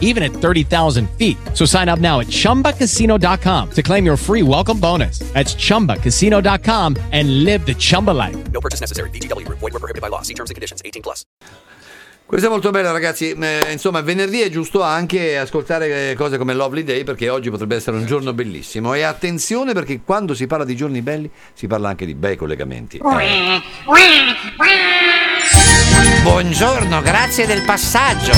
even at 30,000 feet. So sign up now at chumbacasino.com to claim your free welcome bonus. That's chumbacasino.com and live the Chumba life. No purchase necessary. VGW Group. Void were prohibited by law. See terms and conditions. 18 plus. Questa è molto bella ragazzi, Eh, insomma venerdì è giusto anche ascoltare eh, cose come Lovely Day perché oggi potrebbe essere un giorno bellissimo e attenzione perché quando si parla di giorni belli si parla anche di bei collegamenti. Eh. Buongiorno, grazie del passaggio.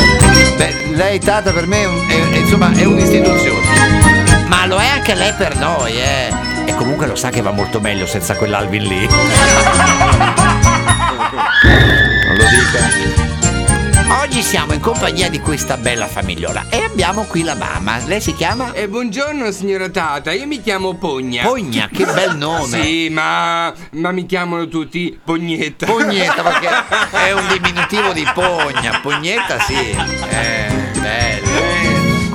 Beh, lei Tata per me è, un- è- insomma è un'istituzione. Ma lo è anche lei per noi, eh. E comunque lo sa che va molto meglio senza quell'Alvin lì. siamo in compagnia di questa bella famigliola e abbiamo qui la mamma. Lei si chiama? Eh, buongiorno signora Tata, io mi chiamo Pogna. Pogna, che bel nome. Sì, ma, ma mi chiamano tutti Pognetta. Pognetta perché è un diminutivo di pogna. Pognetta sì. Eh, bello.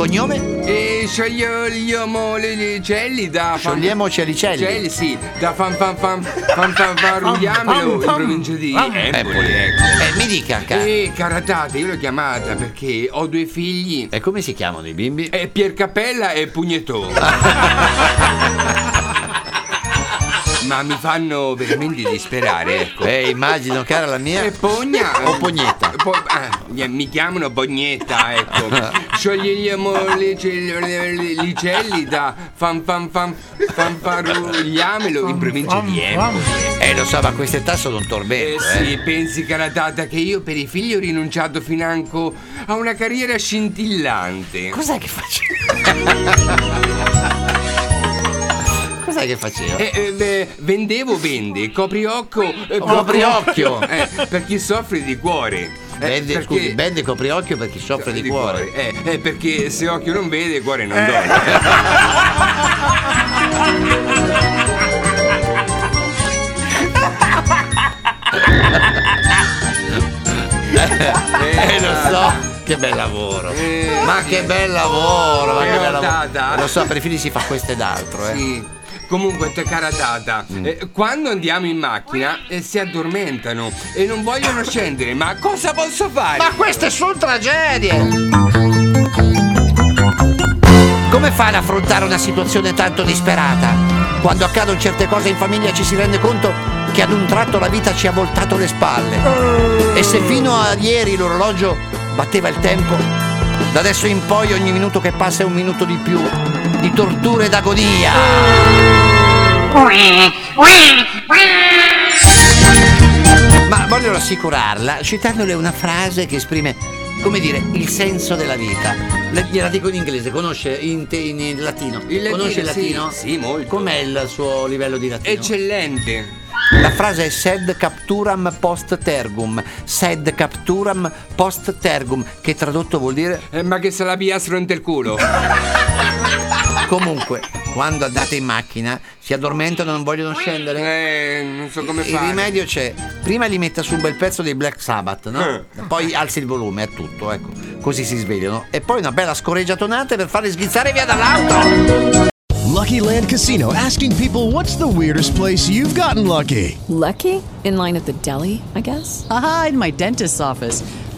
Cognome? E sciogliamo le le celli da... fan- Sciogliamo celicelli. Celli, sì, da fan fan fan fan fan fan Rugliamelo in provincia di Empoli, ecco. Eh, mi dica, cara. E cara Tata, io l'ho chiamata perché ho due figli. E come si chiamano i bimbi? E Pier Capella e Pugnetone. Ma mi fanno veramente disperare, ecco. Eh, immagino cara la mia. E Pogna O Pognetta. Po- ah, mi chiamano Pognetta, ecco. Sciogliamo le, ce- le- le- i celli da fan fan fan fanfarugliamelo in provincia di Empoli. Eh lo so, ma a quest'età sono un Eh tormento. sì, eh. pensi caratata che io per i figli ho rinunciato financo a una carriera scintillante. Cos'è che faccio? Cos'è che facevo? Eh, eh, vendevo vende, copriocchio eh, copriocchio. eh, per chi soffre di cuore. Eh, Bende, perché- scusi, bende copriocchio per chi soffre di, cuore. Eh, eh, perché se occhio non vede, cuore non dorme. Eh, lo so, che bel lavoro. Eh, ma sì. che bel lavoro, ma che bel lavoro. Lo so, per i figli si fa questo ed altro, eh. Sì. Comunque, te cara Tata, Mm. eh, quando andiamo in macchina eh, si addormentano e non vogliono scendere, ma cosa posso fare? Ma queste sono tragedie! Come fa ad affrontare una situazione tanto disperata? Quando accadono certe cose in famiglia ci si rende conto che ad un tratto la vita ci ha voltato le spalle. E se fino a ieri l'orologio batteva il tempo, da adesso in poi ogni minuto che passa è un minuto di più di torture ed agonia. Ma voglio rassicurarla citandole una frase che esprime, come dire, il senso della vita. Le- gliela dico in inglese, conosce in, te- in latino? Il latino, conosce il sì, latino? sì, molto. Com'è il suo livello di latino? Eccellente. La frase è sed capturam post tergum, sed capturam post tergum, che tradotto vuol dire Eh, ma che se la piastro in il culo. comunque, quando andate in macchina si addormentano e non vogliono scendere. Eh, non so come Il fare. rimedio c'è. Prima li metta su un bel pezzo dei Black Sabbath, no? Eh. Poi alzi il volume, è tutto, ecco. Così si svegliano. E poi una bella scorreggiatonata per farli sghizzare via dall'auto. Lucky Land Casino asking people what's the weirdest place you've gotten lucky? Lucky? In line at the deli, I guess? Aha, in my dentist's office.